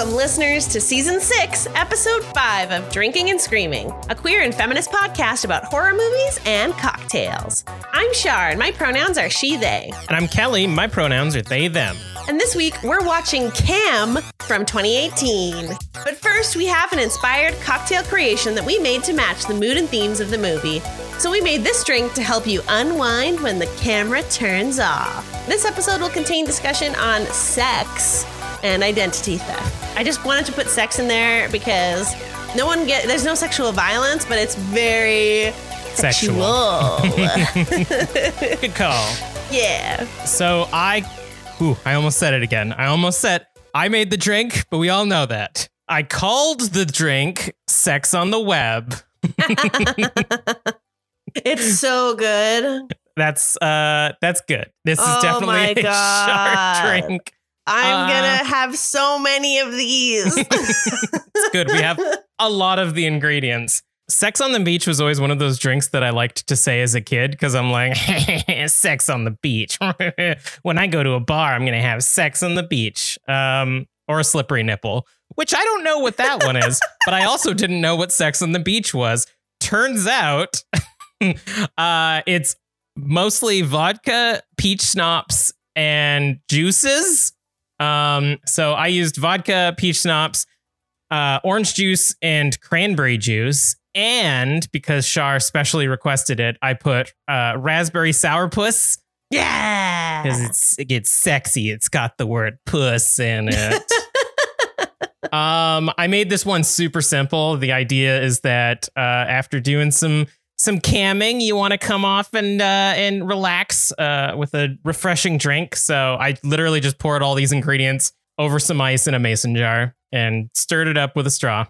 Welcome, listeners, to season six, episode five of Drinking and Screaming, a queer and feminist podcast about horror movies and cocktails. I'm Shar, and my pronouns are she, they. And I'm Kelly. My pronouns are they, them. And this week, we're watching Cam from 2018. But first, we have an inspired cocktail creation that we made to match the mood and themes of the movie. So we made this drink to help you unwind when the camera turns off. This episode will contain discussion on sex and identity theft. I just wanted to put sex in there because no one get there's no sexual violence, but it's very Sexual. sexual. Good call. yeah. So I, ooh, I almost said it again. I almost said I made the drink, but we all know that. I called the drink Sex on the Web. It's so good. That's uh that's good. This is Oh definitely my a sharp drink. I'm Uh, gonna have so many of these. It's good. We have a lot of the ingredients. Sex on the beach was always one of those drinks that I liked to say as a kid because I'm like, sex on the beach. when I go to a bar, I'm to have sex on the beach um, or a slippery nipple, which I don't know what that one is, but I also didn't know what sex on the beach was. Turns out uh, it's mostly vodka, peach schnapps, and juices. Um, so I used vodka, peach schnapps, uh, orange juice, and cranberry juice. And because Shar specially requested it, I put uh, raspberry sourpuss yeah. because it's it gets sexy. It's got the word puss in it. um, I made this one super simple. The idea is that uh, after doing some some camming, you want to come off and uh, and relax uh, with a refreshing drink. So I literally just poured all these ingredients over some ice in a mason jar and stirred it up with a straw.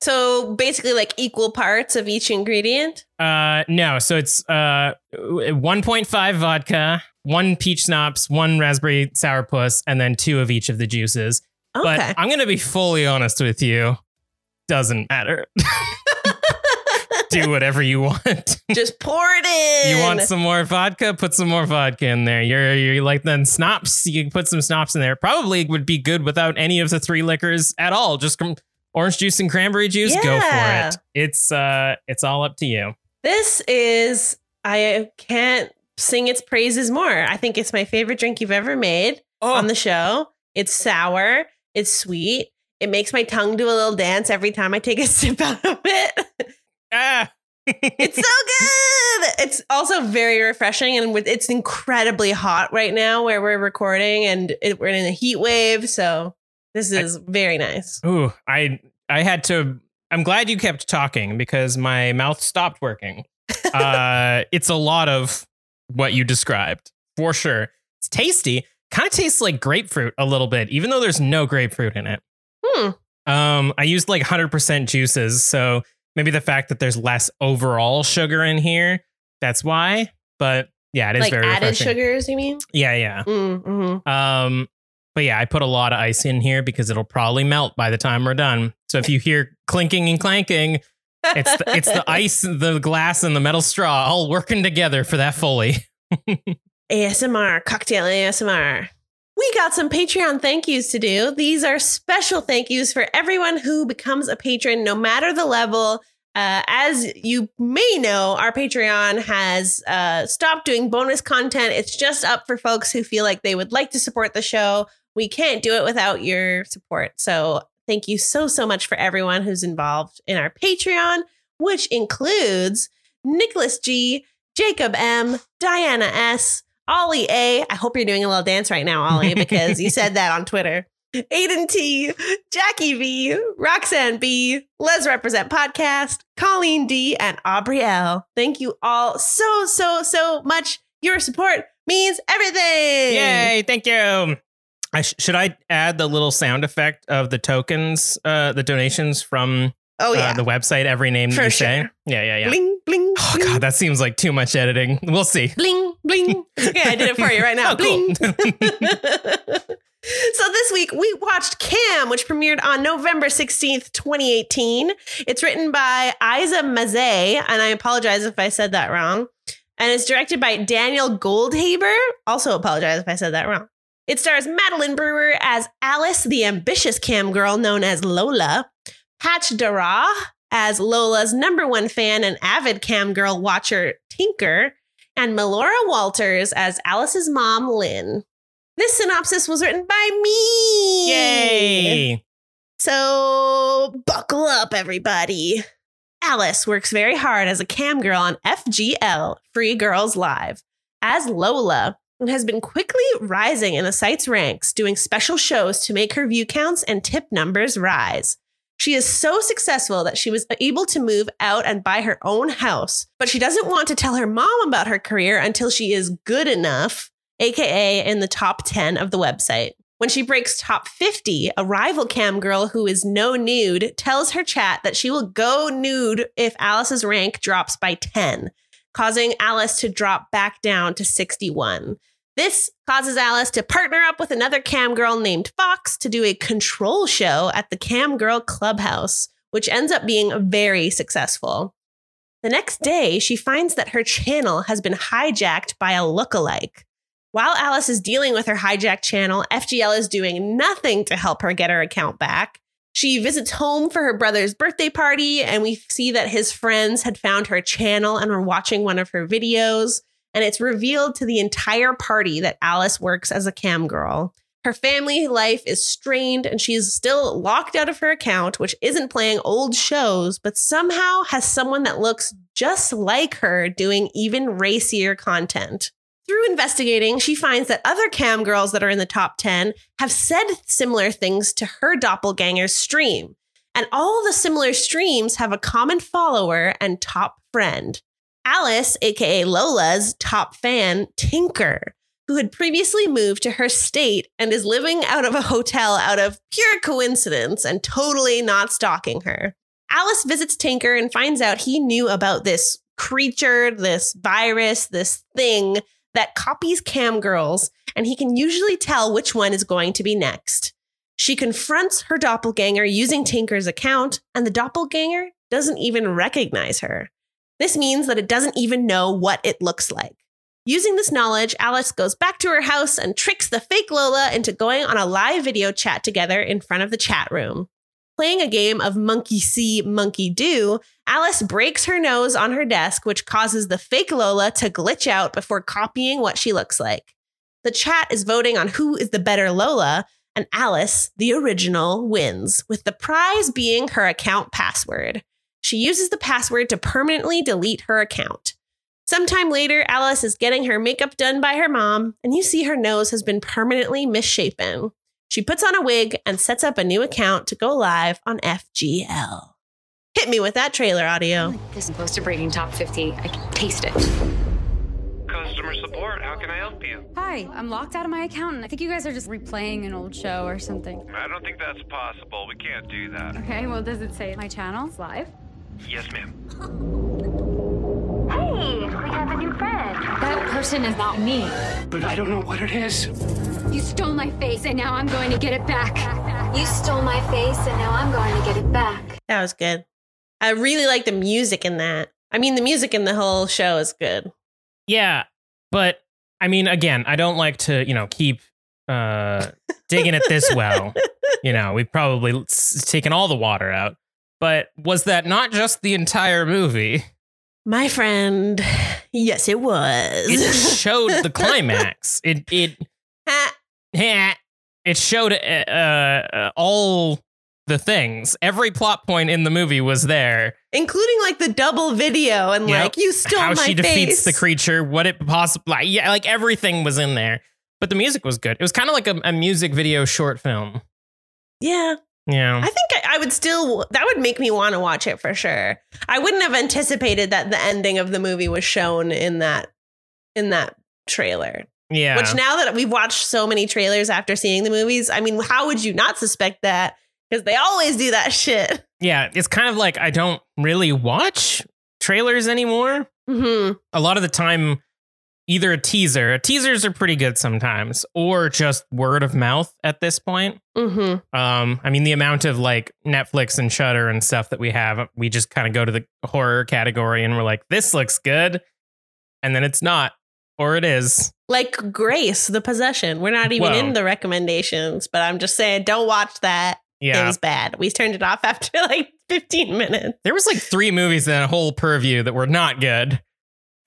So basically, like equal parts of each ingredient. Uh, no, so it's uh 1.5 vodka, one peach schnapps, one raspberry sourpuss, and then two of each of the juices. Okay. But I'm gonna be fully honest with you. Doesn't matter. Do whatever you want. Just pour it in. you want some more vodka? Put some more vodka in there. You're you like then schnapps. You can put some schnapps in there. Probably would be good without any of the three liquors at all. Just com- orange juice and cranberry juice. Go for it. It's uh, it's all up to you. This is. I can't sing its praises more. I think it's my favorite drink you've ever made Oh. on the show. It's sour. It's sweet. It makes my tongue do a little dance every time I take a sip out of it. Ah. It's so good. It's also very refreshing, and with, it's incredibly hot right now where we're recording, and it, we're in a heat wave. So this is very nice. Ooh, I I had to. I'm glad you kept talking because my mouth stopped working. uh, it's a lot of what you described for sure. It's tasty. Kind of tastes like grapefruit a little bit, even though there's no grapefruit in it. Hmm. Um, I used like 100% juices, so maybe the fact that there's less overall sugar in here, that's why. But yeah, it is Like very added refreshing. sugars, you mean? Yeah, yeah. Mm, mhm. Um, but yeah, I put a lot of ice in here because it'll probably melt by the time we're done. So if you hear clinking and clanking, it's the, it's the ice, the glass, and the metal straw all working together for that foley. ASMR, cocktail ASMR. We got some Patreon thank yous to do. These are special thank yous for everyone who becomes a patron, no matter the level. Uh, as you may know, our Patreon has uh, stopped doing bonus content. It's just up for folks who feel like they would like to support the show. We can't do it without your support. So, thank you so, so much for everyone who's involved in our Patreon, which includes Nicholas G, Jacob M, Diana S, Ollie A. I hope you're doing a little dance right now, Ollie, because you said that on Twitter. Aiden T, Jackie V, Roxanne B, Les Represent Podcast, Colleen D, and Aubrey L. Thank you all so, so, so much. Your support means everything. Yay! Thank you. I sh- should I add the little sound effect of the tokens, uh, the donations from Oh, yeah. uh, the website? Every name that For you say. sure. Yeah, yeah, yeah. Bling, bling. Oh bling, god, that seems like too much editing. We'll see. Bling, bling. Okay, I did it for you right now. Oh, cool. Bling. so this week we watched Cam, which premiered on November 16th, 2018. It's written by Isa Mazzei, and I apologize if I said that wrong. And it's directed by Daniel Goldhaber. Also apologize if I said that wrong. It stars Madeline Brewer as Alice, the ambitious cam girl known as Lola, Patch Darragh as Lola's number one fan and avid cam girl watcher, Tinker, and Melora Walters as Alice's mom, Lynn. This synopsis was written by me. Yay! So buckle up, everybody. Alice works very hard as a cam girl on FGL, Free Girls Live, as Lola, and has been quickly rising in the site's ranks, doing special shows to make her view counts and tip numbers rise. She is so successful that she was able to move out and buy her own house, but she doesn't want to tell her mom about her career until she is good enough, aka in the top 10 of the website. When she breaks top 50, a rival cam girl who is no nude tells her chat that she will go nude if Alice's rank drops by 10, causing Alice to drop back down to 61. This causes Alice to partner up with another cam girl named Fox to do a control show at the Cam Girl Clubhouse, which ends up being very successful. The next day, she finds that her channel has been hijacked by a lookalike. While Alice is dealing with her hijacked channel, FGL is doing nothing to help her get her account back. She visits home for her brother's birthday party, and we see that his friends had found her channel and were watching one of her videos. And it's revealed to the entire party that Alice works as a cam girl. Her family life is strained, and she's still locked out of her account, which isn't playing old shows, but somehow has someone that looks just like her doing even racier content. Through investigating, she finds that other cam girls that are in the top 10 have said similar things to her doppelganger's stream. And all the similar streams have a common follower and top friend. Alice, aka Lola's top fan, Tinker, who had previously moved to her state and is living out of a hotel out of pure coincidence and totally not stalking her. Alice visits Tinker and finds out he knew about this creature, this virus, this thing that copies cam girls, and he can usually tell which one is going to be next. She confronts her doppelganger using Tinker's account, and the doppelganger doesn't even recognize her. This means that it doesn't even know what it looks like. Using this knowledge, Alice goes back to her house and tricks the fake Lola into going on a live video chat together in front of the chat room. Playing a game of monkey see, monkey do, Alice breaks her nose on her desk, which causes the fake Lola to glitch out before copying what she looks like. The chat is voting on who is the better Lola, and Alice, the original, wins, with the prize being her account password. She uses the password to permanently delete her account. Sometime later, Alice is getting her makeup done by her mom, and you see her nose has been permanently misshapen. She puts on a wig and sets up a new account to go live on FGL. Hit me with that trailer audio. This is close to breaking top 50. I can taste it. Customer support, how can I help you? Hi, I'm locked out of my account, and I think you guys are just replaying an old show or something. I don't think that's possible. We can't do that. Okay, well, does it say my channel's live? Yes, ma'am. Hey, we have a new friend. That person is not me. But I don't know what it is. You stole my face, and now I'm going to get it back. You stole my face, and now I'm going to get it back. That was good. I really like the music in that. I mean, the music in the whole show is good. Yeah, but I mean, again, I don't like to, you know, keep uh, digging it this well. You know, we've probably s- taken all the water out. But was that not just the entire movie? My friend, yes, it was. It showed the climax. It it Ha, it showed uh, uh, all the things. Every plot point in the movie was there. Including like the double video and Yep. like you stole How my she defeats face. the creature, what it possibly like, yeah, like everything was in there. But the music was good. It was kind of like a, a music video short film. Yeah, Yeah. I think I, I would still. That would make me want to watch it for sure. I wouldn't have anticipated that the ending of the movie was shown in that in that trailer. yeah. Which now that we've watched so many trailers after seeing the movies, I mean, how would you not suspect that? Because they always do that shit. Yeah, it's kind of like I don't really watch trailers anymore. hmm A lot of the time, either a teaser, teasers are pretty good sometimes, or just word of mouth at this point. hmm Um, I mean, the amount of like Netflix and Shudder and stuff that we have, we just kind of go to the horror category and we're like, this looks good. And then it's not. or it is. Like Grace, the possession. We're not even Whoa. in the recommendations, but I'm just saying, don't watch that. Yeah. It was bad. We turned it off after like 15 minutes. there was like three movies in a whole purview that were not good.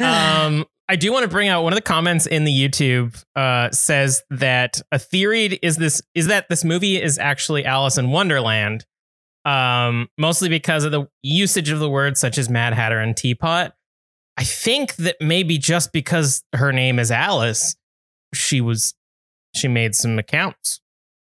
Um, I do want to bring out one of the comments in the YouTube uh, says that a theory is this is that this movie is actually Alice in Wonderland, um, mostly because of the usage of the words such as Mad Hatter and Teapot. I think that maybe just because her name is Alice, she was she made some accounts.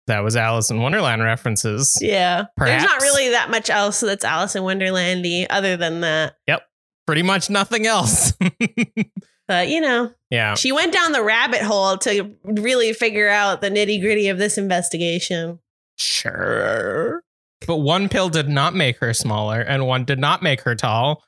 That was Alice in Wonderland references. yeah. There's not really that much else that's Alice in Wonderlandy other than that. Yep, pretty much nothing else. But, you know, yeah. she went down the rabbit hole to really figure out the nitty gritty of this investigation. Sure. But one pill did not make her smaller, and one did not make her tall,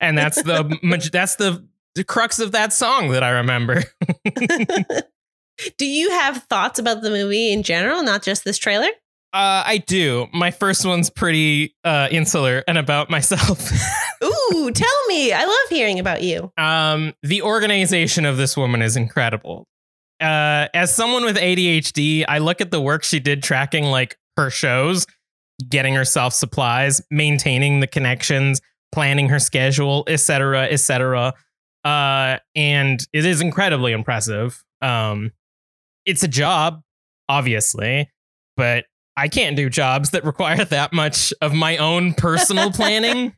and that's the that's the, the crux of that song that I remember. Do you have thoughts about the movie in general, not just this trailer? Uh, I do. My first one's pretty uh, insular and about myself. Ooh, tell me. I love hearing about you. um, the organization of this woman is incredible. Uh, as someone with ADHD, I look at the work she did tracking like her shows, getting herself supplies, maintaining the connections, planning her schedule, etc., etc. Uh, and it is incredibly impressive. Um, it's a job, obviously, but I can't do jobs that require that much of my own personal planning.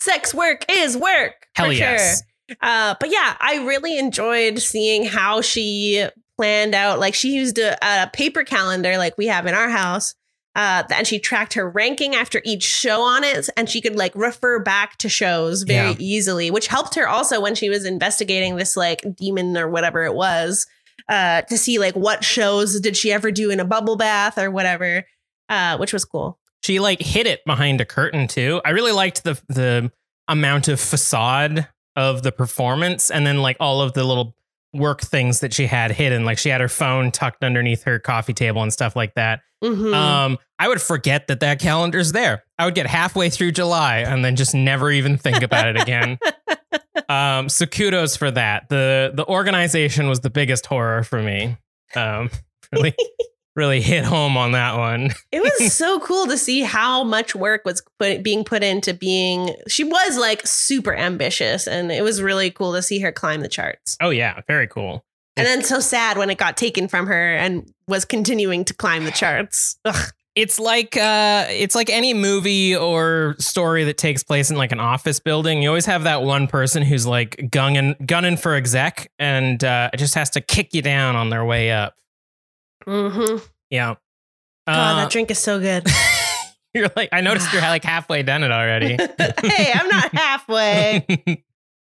Sex work is work. Hell for yes. Sure. Uh, but yeah, I really enjoyed seeing how she planned out. Like she used a, a paper calendar, like we have in our house, uh, and she tracked her ranking after each show on it, and she could like refer back to shows very Yeah. easily, which helped her also when she was investigating this like demon or whatever it was, uh, to see like what shows did she ever do in a bubble bath or whatever, uh, which was cool. She like hid it behind a curtain too. I really liked the the amount of facade of the performance and then like all of the little work things that she had hidden. Like she had her phone tucked underneath her coffee table and stuff like that. Mhm. Um, I would forget that that calendar's there. I would get halfway through July and then just never even think about it again. um, so kudos for that. The the organization was the biggest horror for me. Um, really, really hit home on that one. It was so cool to see how much work was put, being put into being. She was like super ambitious, and it was really cool to see her climb the charts. Oh yeah, very cool. And then so sad when it got taken from her and was continuing to climb the charts. Ugh. It's like uh, it's like any movie or story that takes place in like an office building. You always have that one person who's like gunning gunning for exec, and uh, just has to kick you down on their way up. Mhm. Yeah. God, Uh, that drink is so good. you're like, I noticed you're like halfway done it already. hey, I'm not halfway.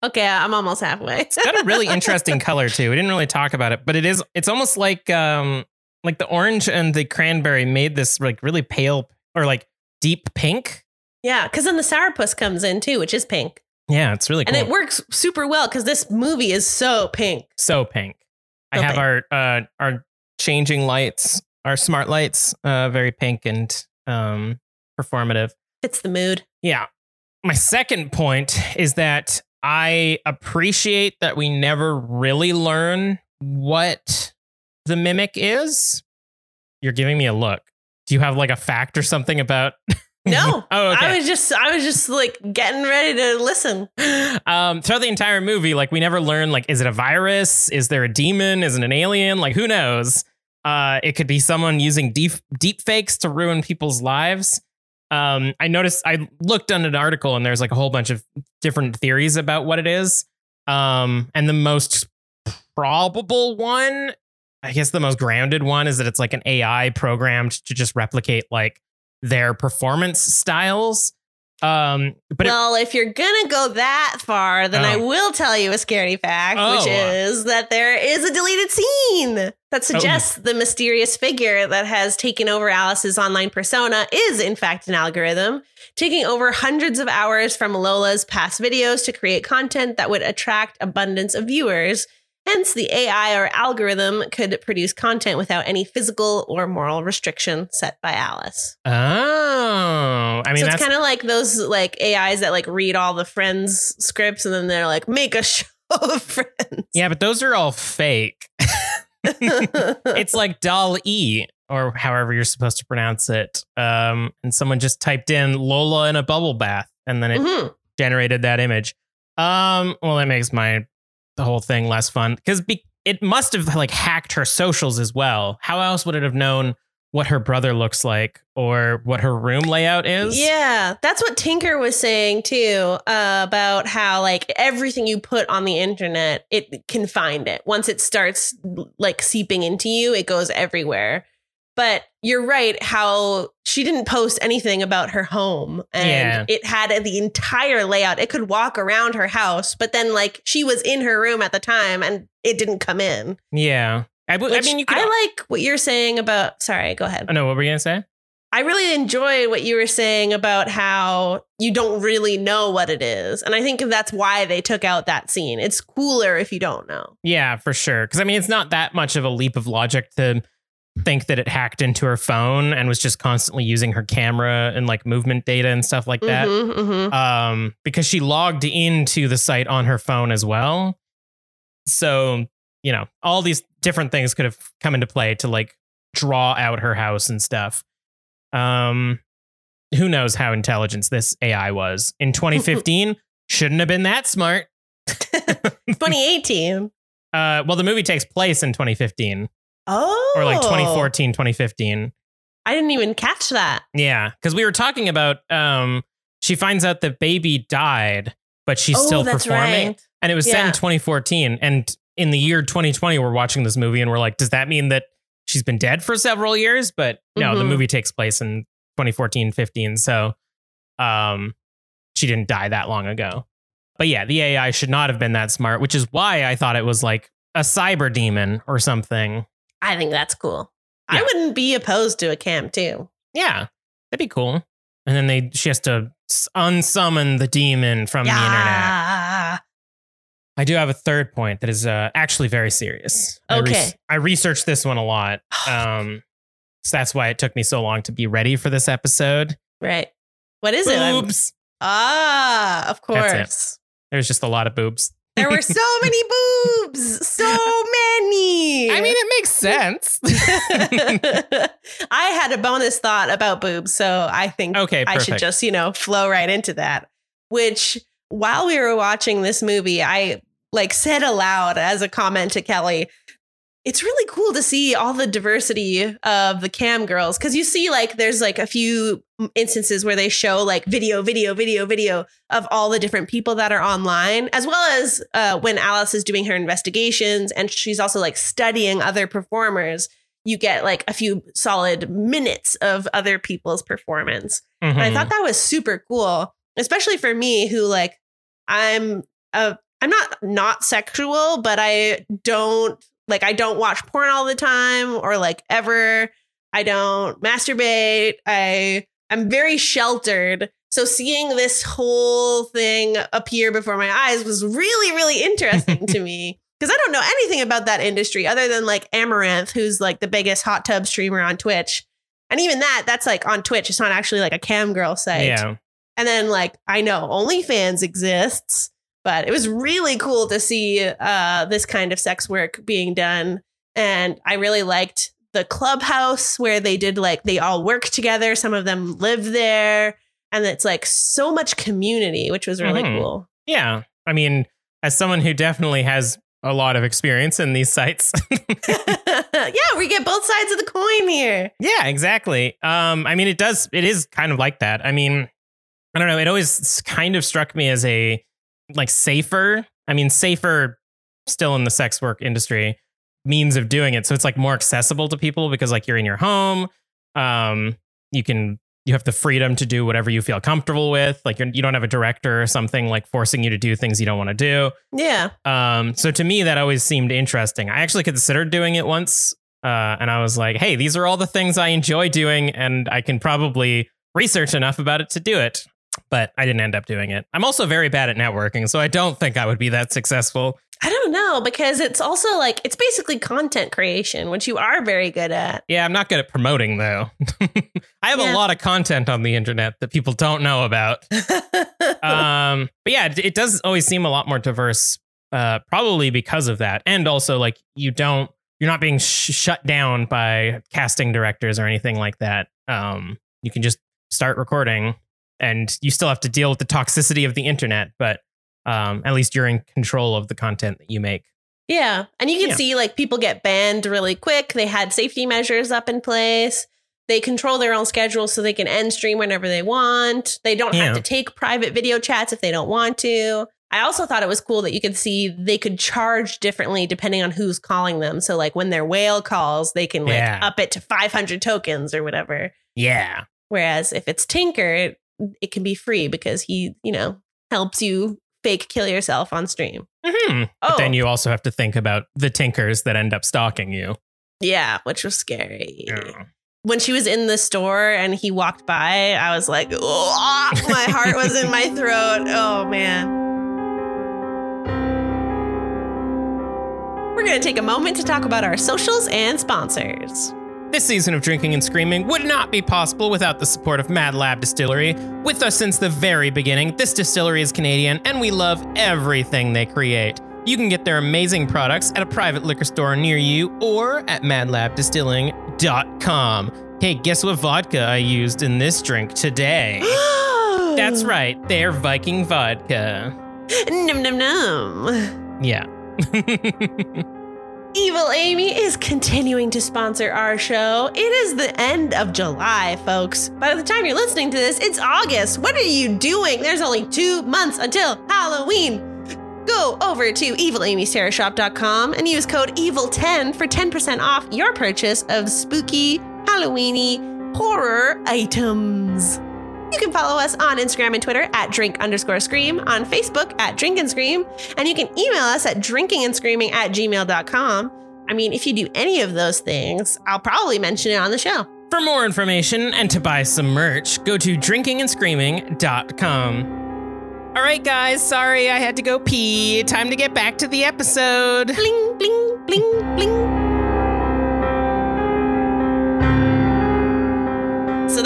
Okay, I'm almost halfway. It's got a really interesting color too. We didn't really talk about it, but it is. It's almost like um like the orange and the cranberry made this like really pale or like deep pink. yeah, because then the sourpuss comes in too, which is pink, Yeah, it's really cool. and it works super well because this movie is so pink. so pink. I have pink. our uh our changing lights, our smart lights, uh very pink and um performative. Fits the mood. Yeah. My second point is that I appreciate that we never really learn what the mimic is. You're giving me a look. Do you have like a fact or something about No, Oh, okay. I was just, I was just like getting ready to listen. um, throughout the entire movie, like we never learn like, is it a virus? Is there a demon? Is it an alien? Like who knows? Uh, it could be someone using deep deep fakes to ruin people's lives. Um, I noticed I looked on an article and there's like a whole bunch of different theories about what it is. Um, and the most probable one, I guess the most grounded one is that it's like an AI programmed to just replicate like their performance styles. Um, but it- well, if you're gonna go that far, then I Oh. will tell you a scary fact, which Oh. is that there is a deleted scene that suggests the mysterious figure that has taken over Alice's online persona is, in fact, an algorithm, taking over hundreds of hours from Lola's past videos to create content that would attract abundance of viewers. Hence, the AI or algorithm could produce content without any physical or moral restriction set by Alice Oh, I mean so it's kind of like those like AIs that like read all the friends scripts and then they're like make a show of friends. Yeah, but those are all fake. it's like doll E or however you're supposed to pronounce it. Um, and someone just typed in Lola in a bubble bath and then it Mhm. generated that image. Um, well, that makes my the whole thing less fun because be- it must have like hacked her socials as well. How else would it have known what her brother looks like or what her room layout is? Yeah, that's what Tinker was saying too uh, about how like everything you put on the internet, it can find it. Once it starts like seeping into you, it goes everywhere. But you're right how she didn't post anything about her home and Yeah. it had the entire layout. It could walk around her house, but then like she was in her room at the time and it didn't come in. yeah. I, w- I Which mean, you could. I like what you're saying about sorry, go ahead. oh, no, what were you gonna say? I really enjoyed what you were saying about how you don't really know what it is. And I think that's why they took out that scene. It's cooler if you don't know. Yeah, for sure. Because I mean, it's not that much of a leap of logic to think that it hacked into her phone and was just constantly using her camera and like movement data and stuff like that. Mhm, mhm. Um, because she logged into the site on her phone as well. So, you know, all these different things could have come into play to like draw out her house and stuff. Um, who knows how intelligent this AI was in 2015? Shouldn't have been that smart. 2018. Uh, well, the movie takes place in 2015 Oh. or like 2014, 2015. I didn't even catch that. Yeah, because we were talking about um, she finds out that baby died, but she's oh, still performing, right. and it was set in 2014. And in the year 2020, we're watching this movie, and we're like, does that mean that she's been dead for several years? But no, the Mhm. movie takes place in 2014, 15. So, um, she didn't die that long ago. But yeah, the AI should not have been that smart, which is why I thought it was like a cyber demon or something. I think that's cool. Yeah. I wouldn't be opposed to a cam too. Yeah, that'd be cool. And then they she has to unsummon the demon from the internet. I do have a third point that is uh, actually very serious. I Okay. I researched this one a lot. Um, so that's why it took me so long to be ready for this episode. Right. What is it? I'm- Boobs. Ah, of it. course. There's just a lot of boobs. There were so many boobs. So many. I mean, it makes sense. I had a bonus thought about boobs, so I think okay, I should just, you know, flow right into that. Which while we were watching this movie, I like said aloud as a comment to Kelly, it's really cool to see all the diversity of the cam girls because you see like there's like a few instances where they show like video video video video of all the different people that are online as well as uh, when alice is doing her investigations and she's also like studying other performers you get like a few solid minutes of other people's performance. And I thought that was super cool, especially for me who like I'm a I'm not not sexual, but I don't like I don't watch porn all the time or like ever. I don't masturbate. I I'm very sheltered. So seeing this whole thing appear before my eyes was really really interesting to me because I don't know anything about that industry other than like Amouranth who's like the biggest hot tub streamer on Twitch. And even that, that's like on Twitch. It's not actually like a cam girl site. yeah. And then like I know OnlyFans exists, but it was really cool to see uh, this kind of sex work being done. And I really liked the clubhouse where they did like they all work together. Some of them live there, and it's like so much community, which was really Mhm. cool. Yeah. I mean, as someone who definitely has a lot of experience in these sites. yeah, we get both sides of the coin here. Yeah, exactly. Um, I mean, it does. It is kind of like that. I mean, I don't know. It always kind of struck me as a like safer. I mean, safer still in the sex work industry means of doing it. So it's like more accessible to people because like you're in your home. Um, you can you have the freedom to do whatever you feel comfortable with. Like you're, you don't have a director or something like forcing you to do things you don't want to do. Yeah. Um, so to me, that always seemed interesting. I actually considered doing it once, uh, and I was like, "Hey, these are all the things I enjoy doing, and I can probably research enough about it to do it." But I didn't end up doing it. I'm also very bad at networking, so I don't think I would be that successful. I don't know because it's also like it's basically content creation, which you are very good at. Yeah, I'm not good at promoting though. I have Yeah. a lot of content on the internet that people don't know about. um, but yeah, it, it does always seem a lot more diverse uh, probably because of that. And also, like, you don't, you're not being sh- shut down by casting directors or anything like that. Um, you can just start recording and you still have to deal with the toxicity of the internet, but um, at least you're in control of the content that you make. Yeah. And you can Yeah. see like people get banned really quick. They had safety measures up in place. They control their own schedule so they can end stream whenever they want. They don't Yeah. have to take private video chats if they don't want to. I also thought it was cool that you could see they could charge differently depending on who's calling them. So like when their whale calls, they can like Yeah. up it to 500 tokens or whatever. Yeah. Whereas if it's Tinker, it, it can be free because he, you know, helps you fake kill yourself on stream. hmm Oh, But then you also have to think about the tinkers that end up stalking you. yeah, which was scary. when she was in the store and he walked by, I was like, oh, my heart was in my throat. Oh, man. We're going to take a moment to talk about our socials and sponsors. This season of Drinking and Screaming would not be possible without the support of Mad Lab Distillery. With us since the very beginning, this distillery is Canadian and we love everything they create. You can get their amazing products at a private liquor store near you or at madlabdistilling.com. Hey, guess what vodka I used in this drink today? That's right, they're Viking vodka. Num num num. Yeah. Evil Amy is continuing to sponsor our show. It is the end of July, folks. By the time you're listening to this, it's August. What are you doing? There's only two months until Halloween. Go over to evilamysterrorshop.com and use code EVIL10 for 10% off your purchase of spooky, Halloweeny horror items. You can follow us on Instagram and Twitter at drink underscore scream, on Facebook at drink and scream, and you can email us at drinkingandscreaming at gmail.com. I mean, if you do any of those things, I'll probably mention it on the show. For more information and to buy some merch, go to drinkingandscreaming.com. All right, guys, sorry I had to go pee. Time to get back to the episode. Bling, bling, bling, bling.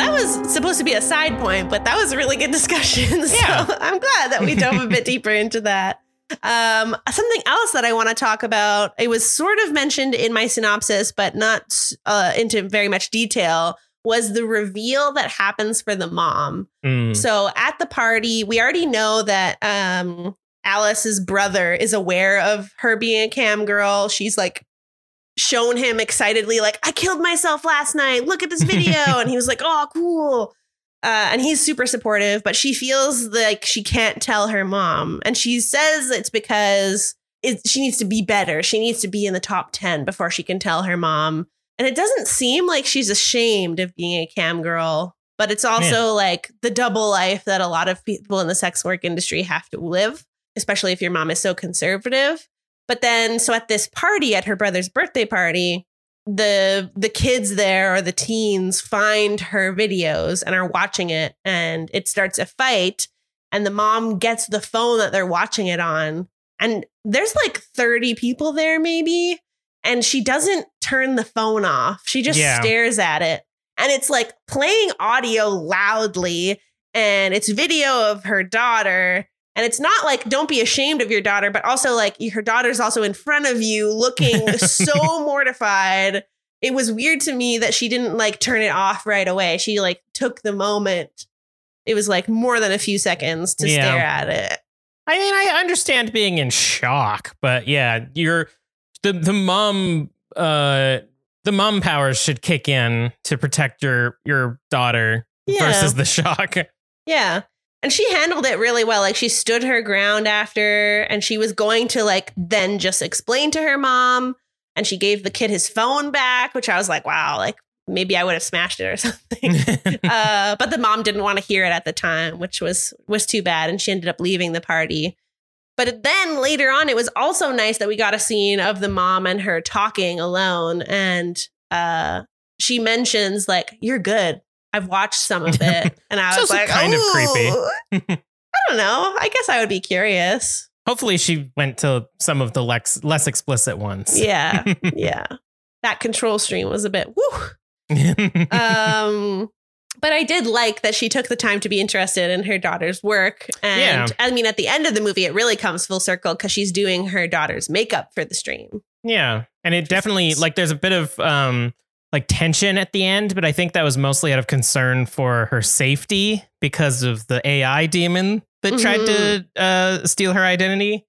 That was supposed to be a side point, but that was a really good discussion. So Yeah. I'm glad that we dove a bit deeper into that. Um, something else that I want to talk about, it was sort of mentioned in my synopsis, but not uh, into very much detail, was the reveal that happens for the mom. Mm. So at the party, we already know that um Alice's brother is aware of her being a cam girl. She's like shown him excitedly, like, I killed myself last night. Look at this video. and he was like, Oh, cool. Uh, and he's super supportive, but she feels like she can't tell her mom. And she says it's because it, she needs to be better. She needs to be in the top 10 before she can tell her mom. And it doesn't seem like she's ashamed of being a cam girl, but it's also like the double life that a lot of people in the sex work industry have to live, especially if your mom is so conservative. But then, so at this party, at her brother's birthday party, the the kids there or the teens find her videos and are watching it, and it starts a fight. And the mom gets the phone that they're watching it on, and there's like 30 people there, maybe. And she doesn't turn the phone off. She just Yeah. stares at it. And it's like playing audio loudly. And it's video of her daughter. And it's not like, don't be ashamed of your daughter, but also like her daughter's also in front of you looking so mortified. It was weird to me that she didn't like turn it off right away. She like took the moment. It was like more than a few seconds to Yeah. stare at it. I mean, I understand being in shock, but yeah, you're the the mom uh the mom powers should kick in to protect your your daughter Yeah. versus the shock. Yeah. And she handled it really well. Like she stood her ground after and she was going to like then just explain to her mom and she gave the kid his phone back, which I was like, wow, like maybe I would have smashed it or something. uh, but the mom didn't want to hear it at the time, which was was too bad and she ended up leaving the party. But then later on it was also nice that we got a scene of the mom and her talking alone and uh she mentions like you're good. I've watched some of it and I was like kind of creepy. I don't know. I guess I would be curious. Hopefully, she went to some of the lex- less explicit ones. Yeah. yeah. That control stream was a bit woo. Um but I did like that she took the time to be interested in her daughter's work. And Yeah. I mean, at the end of the movie, it really comes full circle because she's doing her daughter's makeup for the stream. Yeah. And it definitely like there's a bit of um like tension at the end, but I think that was mostly out of concern for her safety because of the AI demon that tried to uh steal her identity.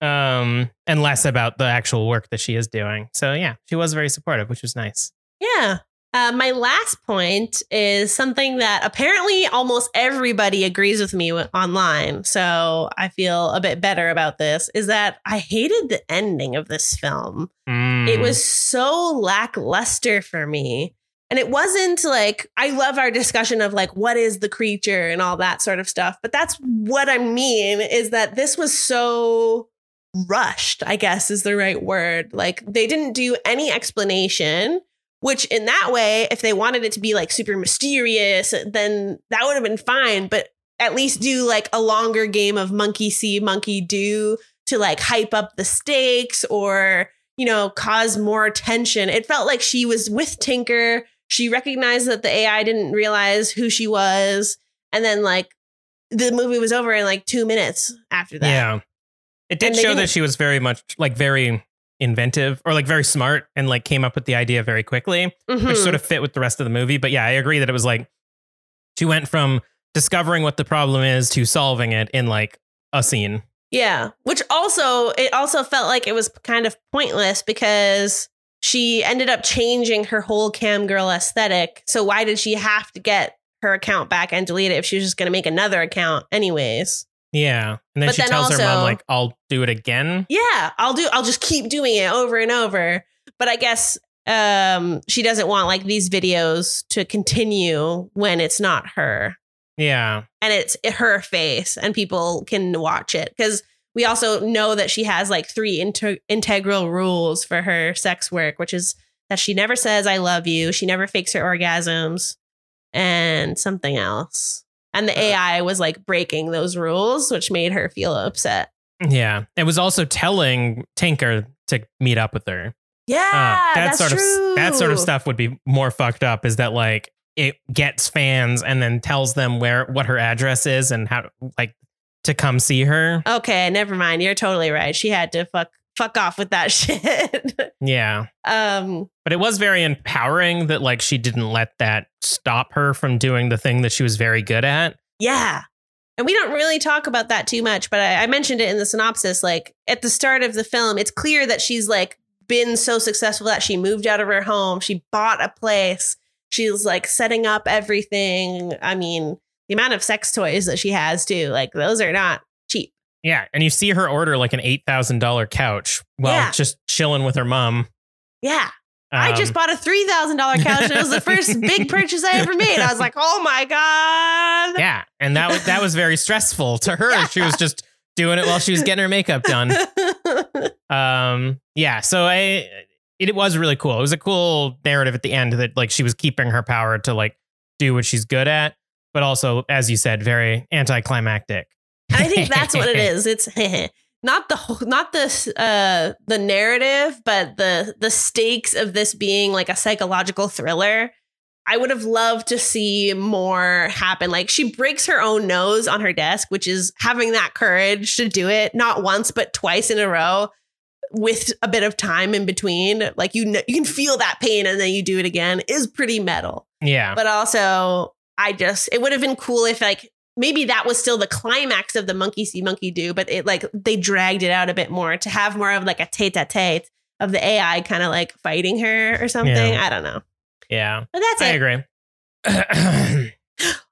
Um and less about the actual work that she is doing. So yeah, she was very supportive, which was nice. Yeah. Uh, my last point is something that apparently almost everybody agrees with me online. So I feel a bit better about this. Is that I hated the ending of this film. Mm. It was so lackluster for me. And it wasn't like, I love our discussion of like, what is the creature and all that sort of stuff. But that's what I mean is that this was so rushed, I guess is the right word. Like, they didn't do any explanation, which in that way, if they wanted it to be like super mysterious, then that would have been fine. But at least do like a longer game of monkey see, monkey do to like hype up the stakes or you know, cause more tension. It felt like she was with Tinker. She recognized that the AI didn't realize who she was. And then, like, the movie was over in like two minutes after that. Yeah. It did show that she was very much like very inventive or like very smart and like came up with the idea very quickly. which Mhm. sort of fit with the rest of the movie. But yeah, I agree that it was like she went from discovering what the problem is to solving it in like a scene. Yeah. Which also, it also felt like it was kind of pointless because she ended up changing her whole cam girl aesthetic. So why did she have to get her account back and delete it if she was just going to make another account anyways? Yeah. And then But she then tells her mom, like, I'll do it again. yeah i'll do i'll just keep doing it over and over but i guess um she doesn't want like these videos to continue when it's not her Yeah. and it's her face and people can watch it because we also know that she has like three inter- integral rules for her sex work which is that she never says i love you she never fakes her orgasms and something else and the ai was like breaking those rules which made her feel upset Yeah. It was also telling Tinker to meet up with her. yeah Uh, that sort true. of that sort of stuff would be more fucked up is that like it gets fans and then tells them where what her address is and how like to come see her. Okay, never mind. You're totally right. She had to fuck fuck off with that shit. Yeah. um, But it was very empowering that like she didn't let that stop her from doing the thing that she was very good at. yeah. And we don't really talk about that too much, but I, I mentioned it in the synopsis. Like at the start of the film, it's clear that she's like been so successful that she moved out of her home. She bought a place. She's like setting up everything. I mean, the amount of sex toys that she has too, like those are not cheap. Yeah, and you see her order like an eight thousand dollar couch while Yeah. just chilling with her mom. Yeah. I Um, just bought a three thousand dollar couch. and It was the first big purchase I ever made. I was like, "Oh my god!" yeah, and that was that was very stressful to her. She was just doing it while she was getting her makeup done. Um, yeah, so I it was really cool. It was a cool narrative at the end that like she was keeping her power to like do what she's good at, but also, as you said, very anticlimactic. I think that's what it is. It's not the not the uh the narrative, but the the stakes of this being like a psychological thriller. I would have loved to see more happen. Like she breaks her own nose on her desk, which is having that courage to do it not once but twice in a row with a bit of time in between. Like you know, you can feel that pain and then you do it again is pretty metal Yeah, but also I just it would have been cool if like maybe that was still the climax of the monkey see monkey do, but it like they dragged it out a bit more to have more of like a tete a tete of the AI kind of like fighting her or something. Yeah. I don't know, yeah. but that's I it. I agree.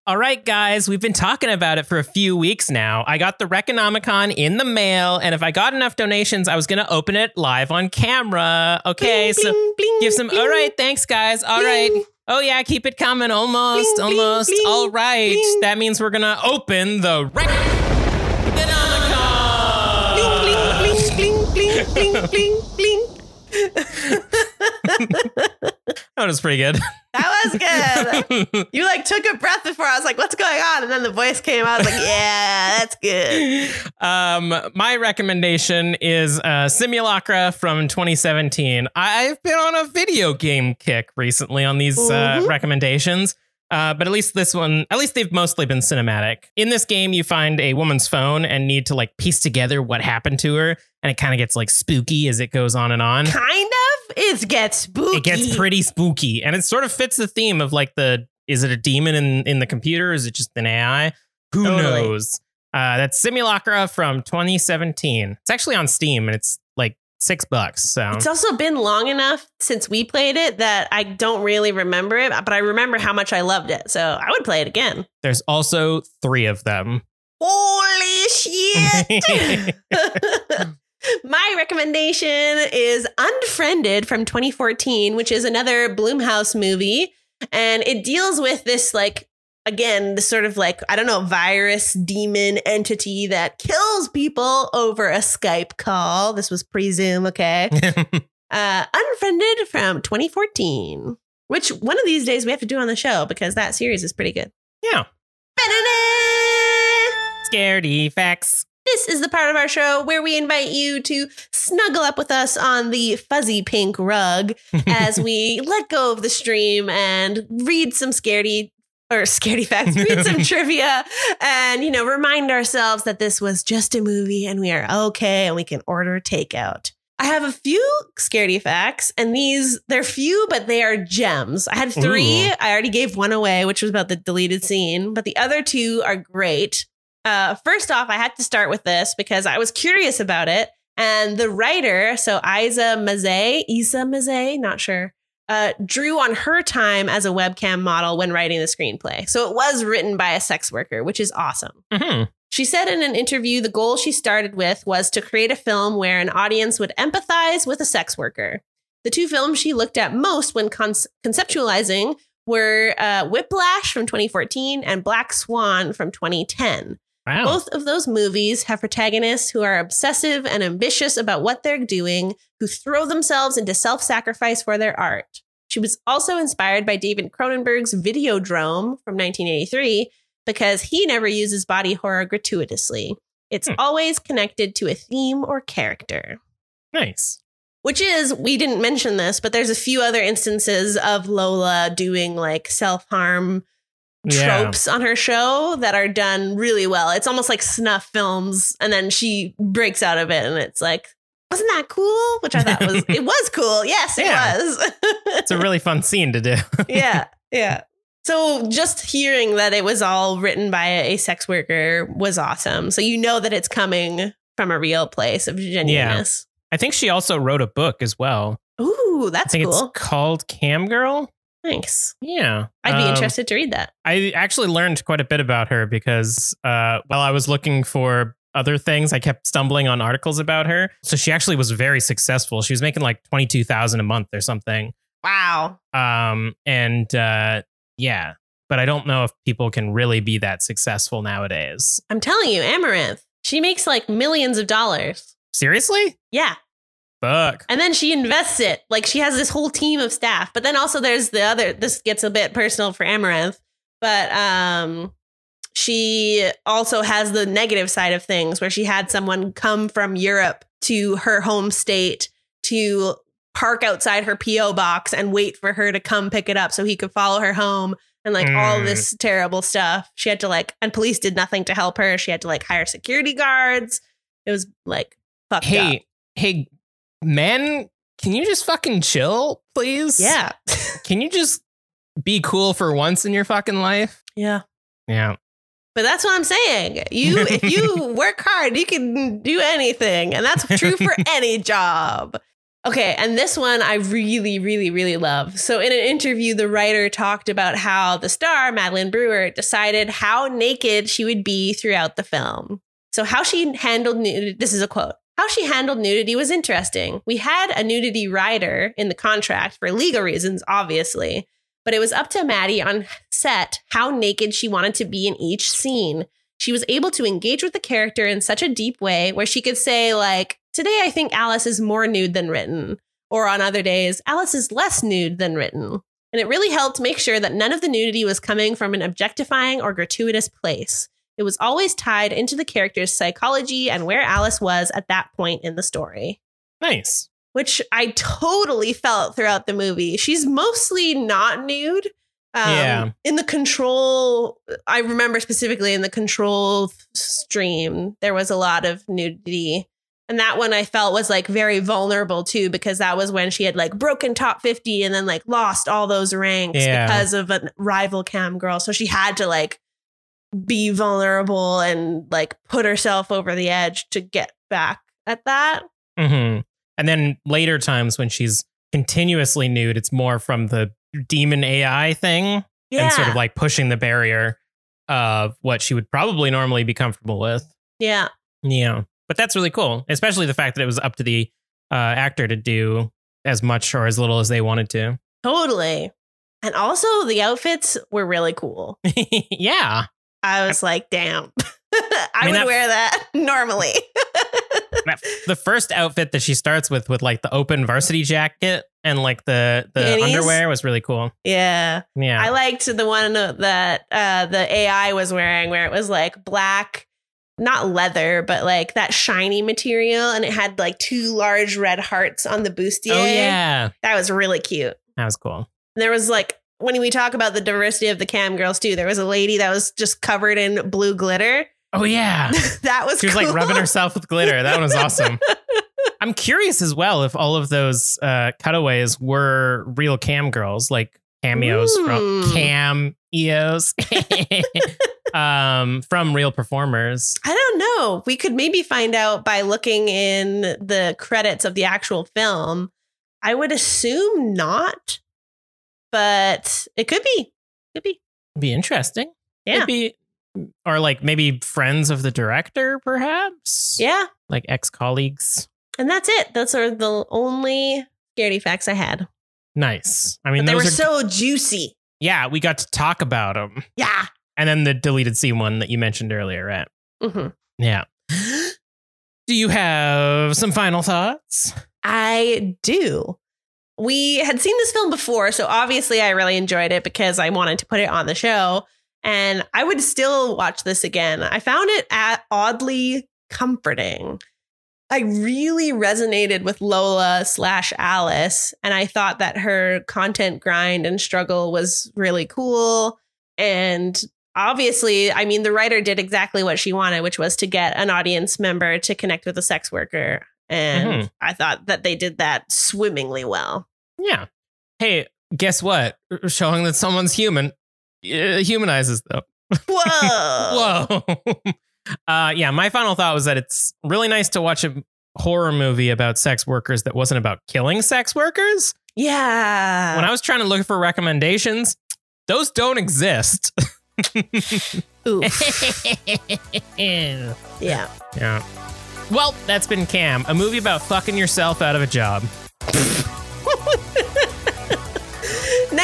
All right, guys, we've been talking about it for a few weeks now. I got the Reconomicon in the mail, and if I got enough donations, I was going to open it live on camera. Okay, Bling, so bling, bling, give some. All right, thanks, guys. All right. Bling. Oh, yeah, keep it coming. Almost, Bling, bling, almost. bling, All right. bling. That means we're going to open the Reconomicon. Bling, bling, bling, bling, bling, bling. That was pretty good. That was good. You like took a breath before I was like, "What's going on?" And then the voice came out. I was like, "Yeah, that's good." um, my recommendation is uh, Simulacra from 2017. I've been on a video game kick recently on these uh, Mhm. recommendations. Uh, but at least this one, at least they've mostly been cinematic. In this game, you find a woman's phone and need to like piece together what happened to her, and it kind of gets like spooky as it goes on and on. Kind of. It gets spooky. It gets pretty spooky, and it sort of fits the theme of like the is it a demon in in the computer? Is it just an AI? Who Totally. knows? Uh, that's Simulacra from 2017. It's actually on Steam, and it's like six bucks. So It's also been long enough since we played it that I don't really remember it, but I remember how much I loved it. So I would play it again. there's also three of them. Holy shit! Recommendation is Unfriended from 2014, which is another Blumhouse movie. And it deals with this, like, again, this sort of like, I don't know, virus demon entity that kills people over a Skype call. This was pre Zoom, okay? uh, Unfriended from 2014, which one of these days we have to do on the show because that series is pretty good. yeah. Ba-da-da! Scaredy facts. This is the part of our show where we invite you to snuggle up with us on the fuzzy pink rug as we let go of the stream and read some scaredy or scaredy facts, read some trivia, and you know, remind ourselves that this was just a movie and we are okay and we can order takeout. I have a few scaredy facts, and these they're few, but they are gems. I had three. Ooh. I already gave one away, which was about the deleted scene, but the other two are great. Uh, first off, I had to start with this because I was curious about it. And the writer, so Isa Mazzei, Isa Mazzei, not sure, uh, drew on her time as a webcam model when writing the screenplay. So it was written by a sex worker, which is awesome. hmm She said in an interview the goal she started with was to create a film where an audience would empathize with a sex worker. The two films she looked at most when con- conceptualizing were uh, Whiplash from 2014 and Black Swan from 2010. Wow. Both of those movies have protagonists who are obsessive and ambitious about what they're doing, who throw themselves into self sacrifice for their art. She was also inspired by David Cronenberg's Videodrome from 1983 because he never uses body horror gratuitously. It's Hmm. always connected to a theme or character. nice. Which is, we didn't mention this, but there's a few other instances of Lola doing like self harm Yeah. tropes on her show that are done really well. It's almost like snuff films, and then she breaks out of it, and it's like, wasn't that cool? Which I thought was it was cool. Yes, it was. It's a really fun scene to do. yeah, yeah. So just hearing that it was all written by a sex worker was awesome. So you know that it's coming from a real place of genuineness. I think she also wrote a book as well. Ooh, I that's think cool. it's called Cam Girl. Thanks. Yeah. I'd be Um, interested to read that. I actually learned quite a bit about her because uh, while I was looking for other things, I kept stumbling on articles about her. So she actually was very successful. She was making like twenty two thousand a month or something. Wow. Um, and uh, yeah, but I don't know if people can really be that successful nowadays. I'm telling you, Amouranth, she makes like millions of dollars. Seriously? Yeah. Fuck. And then she invests it. Like she has this whole team of staff. But then also there's the other this gets a bit personal for Amouranth, but um she also has the negative side of things where she had someone come from Europe to her home state to park outside her PO box and wait for her to come pick it up so he could follow her home and like all Mm. this terrible stuff. She had to like and police did nothing to help her. She had to like hire security guards. It was like fucked Hey, up. hey, men, can you just fucking chill, please? Yeah. Can you just be cool for once in your fucking life? yeah. Yeah. But that's what I'm saying. You, if you work hard, you can do anything, and that's true for any job. Okay, and this one I really, really, really love. So, in an interview, the writer talked about how the star, Madeline Brewer, decided how naked she would be throughout the film. So, how she handled nudity, this is a quote. How she handled nudity was interesting. We had a nudity rider in the contract for legal reasons, obviously, but it was up to Maddie on set how naked she wanted to be in each scene. She was able to engage with the character in such a deep way where she could say, like, today I think Alice is more nude than written. Or on other days, Alice is less nude than written. And it really helped make sure that none of the nudity was coming from an objectifying or gratuitous place. It was always tied into the character's psychology and where Alice was at that point in the story Nice. which I totally felt throughout the movie. She's mostly not nude, Um, Yeah. In the control, I remember specifically in the control stream, there was a lot of nudity. And that one I felt was like very vulnerable too, because that was when she had like broken top 50 and then like lost all those ranks Yeah. because of a rival cam girl. So she had to like be vulnerable and like put herself over the edge to get back at that. hmm And then later times when she's continuously nude, it's more from the demon AI thing Yeah. and sort of like pushing the barrier of what she would probably normally be comfortable with. yeah. Yeah. But that's really cool, especially the fact that it was up to the uh, actor to do as much or as little as they wanted to. Totally. And also the outfits were really cool. yeah. I was like, damn. I, mean, would that- wear that normally. The first outfit that she starts with, with like the open varsity jacket and like the, the underwear, was really cool. yeah. Yeah. I liked the one that uh, the AI was wearing where it was like black, not leather, but like that shiny material. And it had like two large red hearts on the bustier. oh, yeah. That was really cute. That was cool. There was like, when we talk about the diversity of the cam girls too, there was a lady that was just covered in blue glitter. Oh, yeah. that was She was like rubbing herself with glitter. That one was awesome. I'm curious as well if all of those uh, cutaways were real cam girls, like cameos from Mm. cam eos um, from real performers. I don't know. We could maybe find out by looking in the credits of the actual film. I would assume not, but it could be. Could be. Be interesting. Yeah. be or like maybe friends of the director, perhaps. Yeah. Like ex colleagues. And that's it. Those are the only scaredy facts I had. Nice. I mean, they were are, so juicy. yeah, we got to talk about them. Yeah. And then the deleted scene one that you mentioned earlier, right? hmm Yeah. Do you have some final thoughts? I do. We had seen this film before, so obviously I really enjoyed it because I wanted to put it on the show. And I would still watch this again. I found it at oddly comforting. I really resonated with Lola slash Alice, and I thought that her content grind and struggle was really cool. And obviously, I mean, the writer did exactly what she wanted, which was to get an audience member to connect with a sex worker. And Mhm. I thought that they did that swimmingly well. Yeah. Hey, guess what? Showing that someone's human humanizes them. Whoa. Whoa. uh, yeah, my final thought was that it's really nice to watch a horror movie about sex workers that wasn't about killing sex workers. Yeah. when I was trying to look for recommendations, those don't exist. Yeah. Yeah. Well, that's been Cam, a movie about fucking yourself out of a job.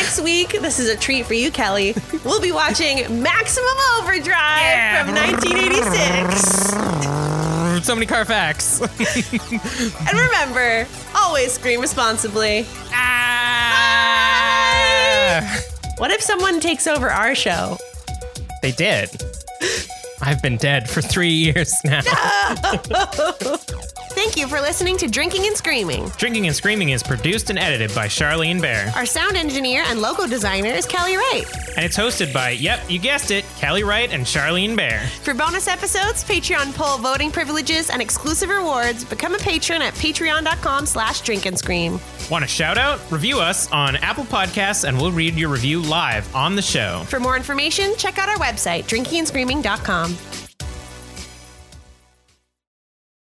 Next week, this is a treat for you, Kelly. We'll be watching Maximum Overdrive Yeah. from 1986. So many Carfax. And remember, always scream responsibly. ah! What if someone takes over our show? They did. I've been dead for three years now. Thank you for listening to Drinking and Screaming. Drinking and Screaming is produced and edited by Charlene Bear. Our sound engineer and logo designer is Kelly Wright. And it's hosted by, yep, you guessed it, Kelly Wright and Charlene Bear. For bonus episodes, Patreon poll voting privileges, and exclusive rewards, become a patron at patreon.com slash drink and scream. Want a shout out? Review us on Apple Podcasts and we'll read your review live on the show. For more information, check out our website, drinkingandscreaming.com.